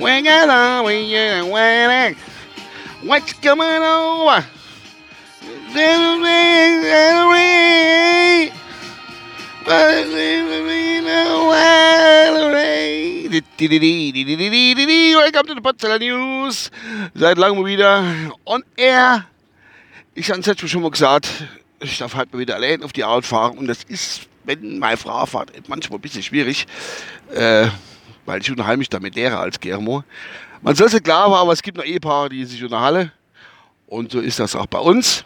when I love you when I what's coming over. Welcome to the Potsdamer News. Seit langem wieder on air. Ich habe es schon mal gesagt, ich darf halt mal wieder allein auf die Arbeit fahren und das ist, wenn meine Frau fährt, manchmal ein bisschen schwierig, äh, weil ich unterhalte mich damit leer als Germo. Man soll sich klar aber es gibt noch Ehepaare, die sich unterhalten und so ist das auch bei uns.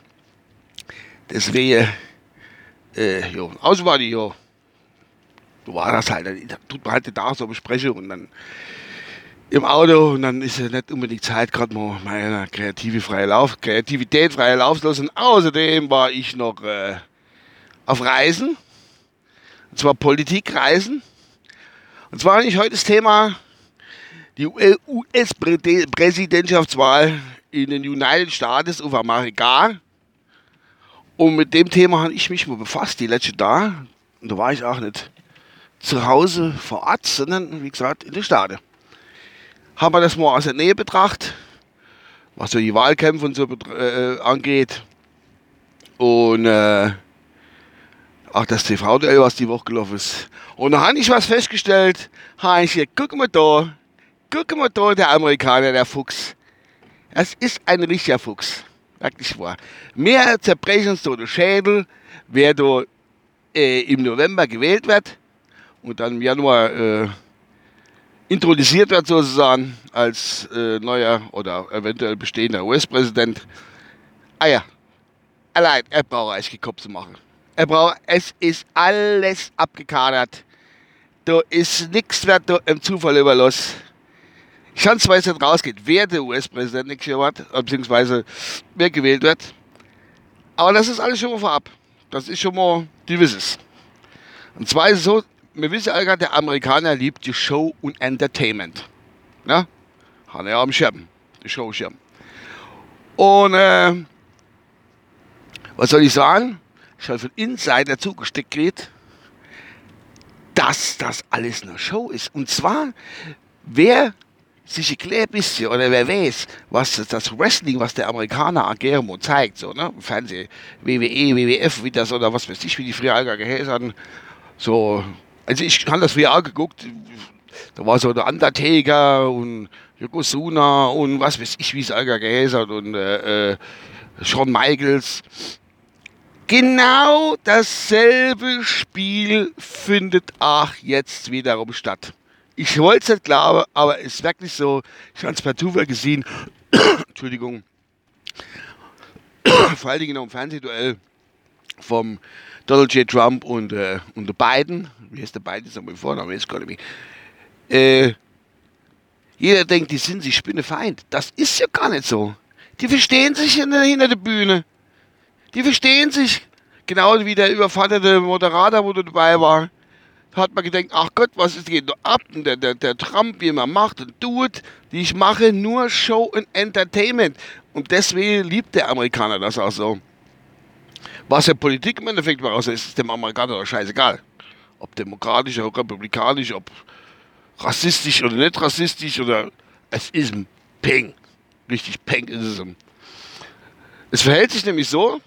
Deswegen, äh, jo, war die, jo, so war das halt, da tut man halt den Tag so besprechen und dann im Auto und dann ist ja nicht unbedingt Zeit, gerade mal meine kreative freie Lauf, Kreativität freie Lauf lassen. Außerdem war ich noch äh, auf Reisen, und zwar Politikreisen. Und zwar nicht heute das Thema die US-Präsidentschaftswahl in den United States of America. Und mit dem Thema habe ich mich mal befasst, die letzte da. Und da war ich auch nicht zu Hause vor Ort, sondern wie gesagt in den Staaten haben wir das mal aus der Nähe betrachtet, was so die Wahlkämpfe und so äh, angeht. Und äh, auch das TV-Duell, was die Woche gelaufen ist. Und da habe ich was festgestellt, habe ich hier, guck mal da, guck mal da, der Amerikaner, der Fuchs. Das ist ein richtiger Fuchs. Wirklich wahr. Mehr zerbrechen so der Schädel, wer da äh, im November gewählt wird und dann im Januar äh, introduziert wird sozusagen als äh, neuer oder eventuell bestehender US-Präsident. Ah ja, allein, er braucht eigentlich Kopf zu machen. Er braucht, es ist alles abgekadert. Da ist nichts mehr im Zufall überlassen. Ich kann zwar jetzt nicht rausgehen, wer der US-Präsident nächstes Jahr wird, beziehungsweise wer gewählt wird. Aber das ist alles schon mal vorab. Das ist schon mal, die wissen es. Und zwar ist es so, wir wissen alle, der Amerikaner liebt die Show und Entertainment. Ja? Hat er am Schirm. Die Show-Schirm. Und äh, was soll ich sagen? Habe von Insider zugesteckt gekriegt, dass das alles eine Show ist. Und zwar, wer sich erklärt bisschen oder wer weiß, was das Wrestling, was der Amerikaner Agermo zeigt, so, ne? Im Fernsehen, WWE, WWF, wie das oder was weiß ich, wie die früher geheißen haben, so also ich habe das früher auch geguckt. Da war so der Undertaker und Yokozuna und was weiß ich, wie es all geheißen hat und äh, äh, Shawn Michaels. Genau dasselbe Spiel findet auch jetzt wiederum statt. Ich wollte es nicht glauben, aber es ist wirklich so. Ich habe es per Zufall gesehen. Entschuldigung. Vor allen Dingen im Fernsehduell vom Donald J. Trump und, äh, und Biden, wie heißt der Biden, ist nochmal Vorname, ist gar nicht mehr. Äh, jeder denkt, die sind sich Spinnefeind. Das ist ja gar nicht so. Die verstehen sich hinter der Bühne. Die verstehen sich. Genau wie der übervatterte Moderator, wo du dabei war. Da hat man gedacht, ach Gott, was ist geht ab? Der, der, der Trump, wie man macht und tut, ich mache nur Show und Entertainment. Und deswegen liebt der Amerikaner das auch so. Was ja Politik im Endeffekt war, ist dem Amerikaner doch scheißegal. Ob demokratisch oder republikanisch, ob rassistisch oder nicht rassistisch oder es ist ein Peng. Richtig Peng ist es. Es verhält sich nämlich so,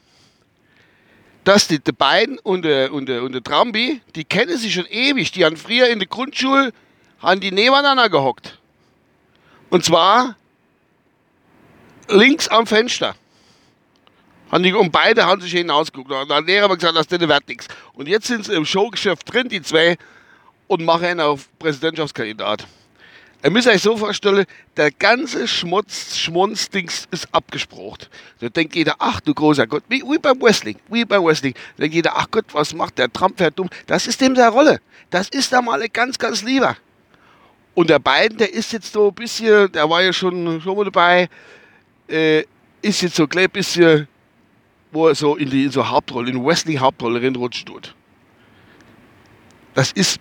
dass die, die beiden und der, und, der, und Trambi, die kennen sich schon ewig. Die haben früher in der Grundschule haben die nebeneinander gehockt. Und zwar links am Fenster. Die, und beide haben sich hinausgeguckt. Und der Lehrer hat gesagt, das wird nichts. Und jetzt sind sie im Showgeschäft drin, die zwei, und machen einen auf Präsidentschaftskandidat. Ihr müsst euch so vorstellen, der ganze Schmutz, Schmunzdings ist abgesprochen. Da denkt jeder, ach du großer Gott, wie, wie beim Wrestling, wie beim Wrestling. Da denkt jeder, ach Gott, was macht der Trump, fährt dumm. Das ist dem der Rolle. Das ist da mal ganz, ganz lieber. Und der beiden, der ist jetzt so ein bisschen, der war ja schon, schon mal dabei, äh, ist jetzt so ein bisschen, wo er so in die in so Hauptrolle, in Wrestling-Hauptrolle reinrutscht. Das ist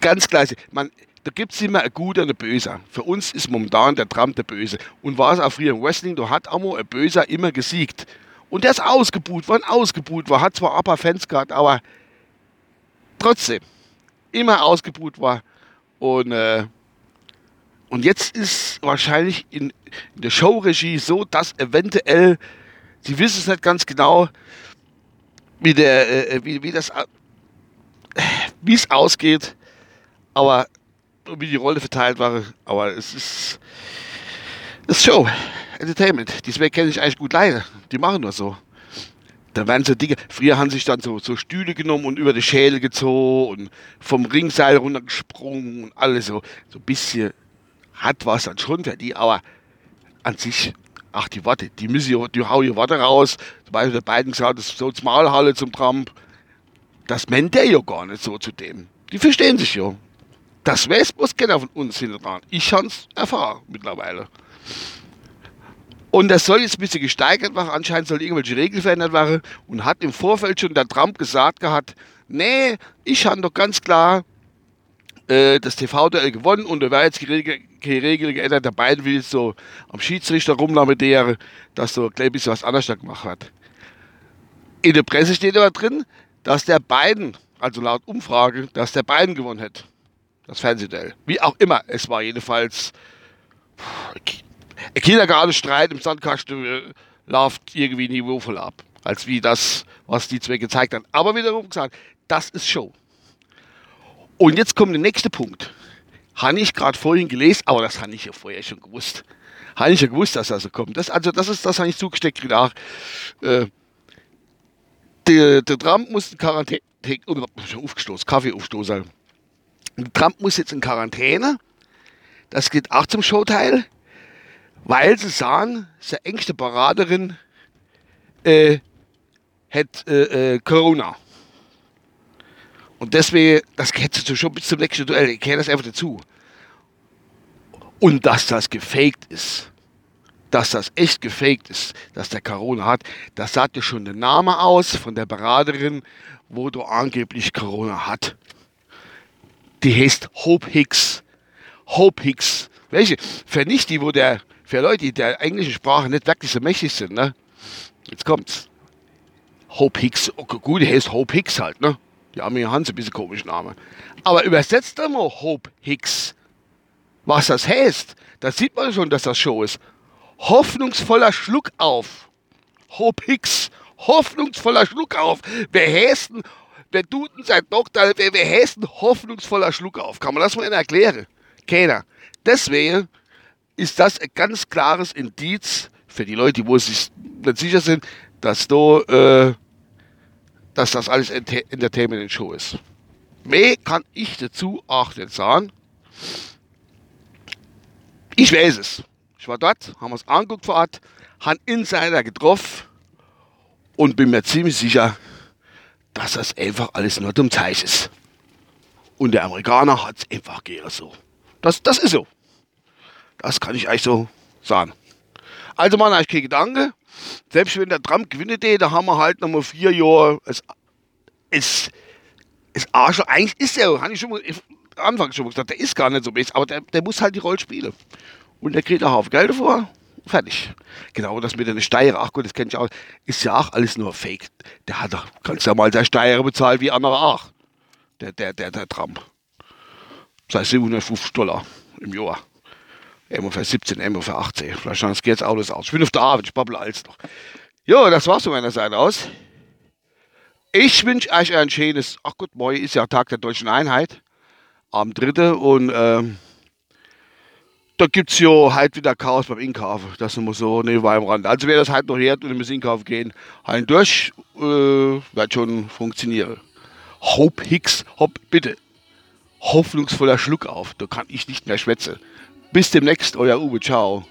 ganz klasse. Man, da gibt es immer ein Guter und ein Böser. Für uns ist momentan der Trump der Böse. Und war es auch früher im Wrestling, da hat auch mal ein Böser immer gesiegt. Und der ist ausgebuht worden, ausgebuht war, hat zwar paar Fans gehabt, aber trotzdem immer ausgebuht war. Und, äh, und jetzt ist wahrscheinlich in, in der Showregie so, dass eventuell, sie wissen es nicht ganz genau, wie, der, äh, wie, wie das, äh, wie es ausgeht, aber wie die Rolle verteilt war. Aber es ist, ist Show, Entertainment. Deswegen kenne ich eigentlich gut leider. Die machen nur so. Da werden so Dinge, früher haben sich dann so, so Stühle genommen und über die Schäle gezogen und vom Ringseil runtergesprungen und alles so, so ein bisschen hat was dann schon für die, aber an sich, ach die Worte, die müssen die hauen ihr Worte raus. Zum Beispiel der beiden gesagt, das ist so zum Malhalle zum Trump. Das meint der ja gar nicht so zu dem. Die verstehen sich ja. Das weiß bloß keiner von uns hinten dran. Ich habe es erfahren mittlerweile. Und das soll jetzt ein bisschen gesteigert werden. Anscheinend soll irgendwelche Regeln verändert werden. Und hat im Vorfeld schon der Trump gesagt gehabt, nee, ich habe doch ganz klar äh, das TV-Duell gewonnen und da war jetzt die Regel, keine Regel geändert. Der beiden will jetzt so am Schiedsrichter rumlamentieren, dass so ein bisschen was anderes gemacht hat. In der Presse steht aber drin, dass der beiden, also laut Umfrage, dass der beiden gewonnen hat. Das Fernsehduell. Wie auch immer. Es war jedenfalls ein Kindergartenstreit im Sandkasten äh, läuft irgendwie niveauvoll ab. Als wie das, was die zwei gezeigt haben. Aber wiederum gesagt, das ist Show. Und jetzt kommt der nächste Punkt. Habe ich gerade vorhin gelesen, aber das habe ich ja vorher schon gewusst. Habe ich ja gewusst, dass das so kommt. Das, also das ist, das habe ich zugesteckt gedacht. Äh, der, der Trump muss in Quarantäne, oder aufgestoßen, Kaffee aufstoßen. Trump muss jetzt in Quarantäne. Das geht auch zum Showteil weil sie sagen, seine engste Beraterin äh, hat äh, äh, Corona. Und deswegen, das geht du schon bis zum nächsten Duell, ich kenne das einfach dazu. Und dass das gefaked ist, dass das echt gefaked ist, dass der Corona hat, das sagt ja schon der Name aus von der Beraterin, wo du angeblich Corona hat. Die heißt Hope Hicks. Hope Hicks. Welche? Für nicht die, wo der für Leute, die der englischen Sprache nicht wirklich so mächtig sind, ne? Jetzt kommt's. Hope Hicks, okay, gut, der heißt Hope Hicks halt, ne? Die haben hier Hans ein bisschen komischen Namen. Aber übersetzt doch mal Hope Hicks. Was das heißt, da sieht man schon, dass das Show ist. Hoffnungsvoller Schluck auf. Hope Hicks. Hoffnungsvoller Schluck auf. Wer heißt tut denn sein Doktor, wer heißt denn hoffnungsvoller Schluck auf? Kann man das mal erklären? Keiner. Deswegen ist das ein ganz klares Indiz für die Leute, die sich nicht sicher sind, dass, da, äh, dass das alles Entertainment in Show ist. Mehr kann ich dazu auch nicht sagen. Ich weiß es. Ich war dort, haben uns angeguckt vor Ort, haben Insider getroffen und bin mir ziemlich sicher, dass das einfach alles nur dumm Zeichen ist. Und der Amerikaner hat es einfach gerne so. Das, das ist so. Das kann ich eigentlich so sagen. Also man, ich keine Gedanken. Selbst wenn der Trump gewinnt, da haben wir halt nochmal vier Jahre. Es ist, ist Arsch. Eigentlich ist er, habe ich schon mal Anfang schon gesagt, der ist gar nicht so mäßig, aber der, der muss halt die Rolle spielen. Und der kriegt auch auf Geld davor. Fertig. Genau, das mit den Steirer, ach gut, das kenne ich auch, ist ja auch alles nur Fake. Der hat doch, kannst ja mal der Steirer bezahlen wie andere auch. Der, der, der, der Trump. Heißt 750 Dollar im Jahr. Für 17, immer für 18. Vielleicht geht es alles aus. Ich bin auf der Arbeit, ich babbel alles noch. Ja, das war's von meiner Seite aus. Ich wünsche euch ein schönes, ach gut, morgen ist ja Tag der Deutschen Einheit. Am 3. Und ähm, da gibt es ja halt wieder Chaos beim Inkaufen. Das immer so nebenbei am Rand. Also wer das halt noch hört und ins Inkaufen gehen, halt durch, äh, wird schon funktionieren. Hope Hicks, hopp, bitte. Hoffnungsvoller Schluck auf, da kann ich nicht mehr schwätzen. Bis demnächst, euer Uwe. Ciao.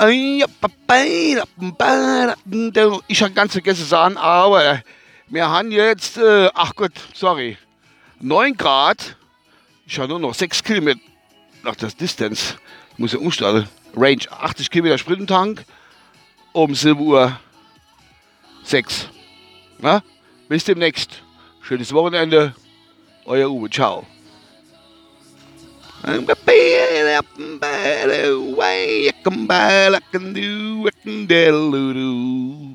Ich habe ganz vergessen sagen, aber wir haben jetzt, äh, ach Gott, sorry, 9 Grad, Ich habe nur noch 6 Kilometer nach der Distance. Muss ja umstellen. Range 80 Kilometer Sprintentank um 7 Uhr 6. Na? Bis demnächst. Schönes Wochenende. Euer Uwe. Ciao. A bad up and bad away. I can buy, I can do, I can.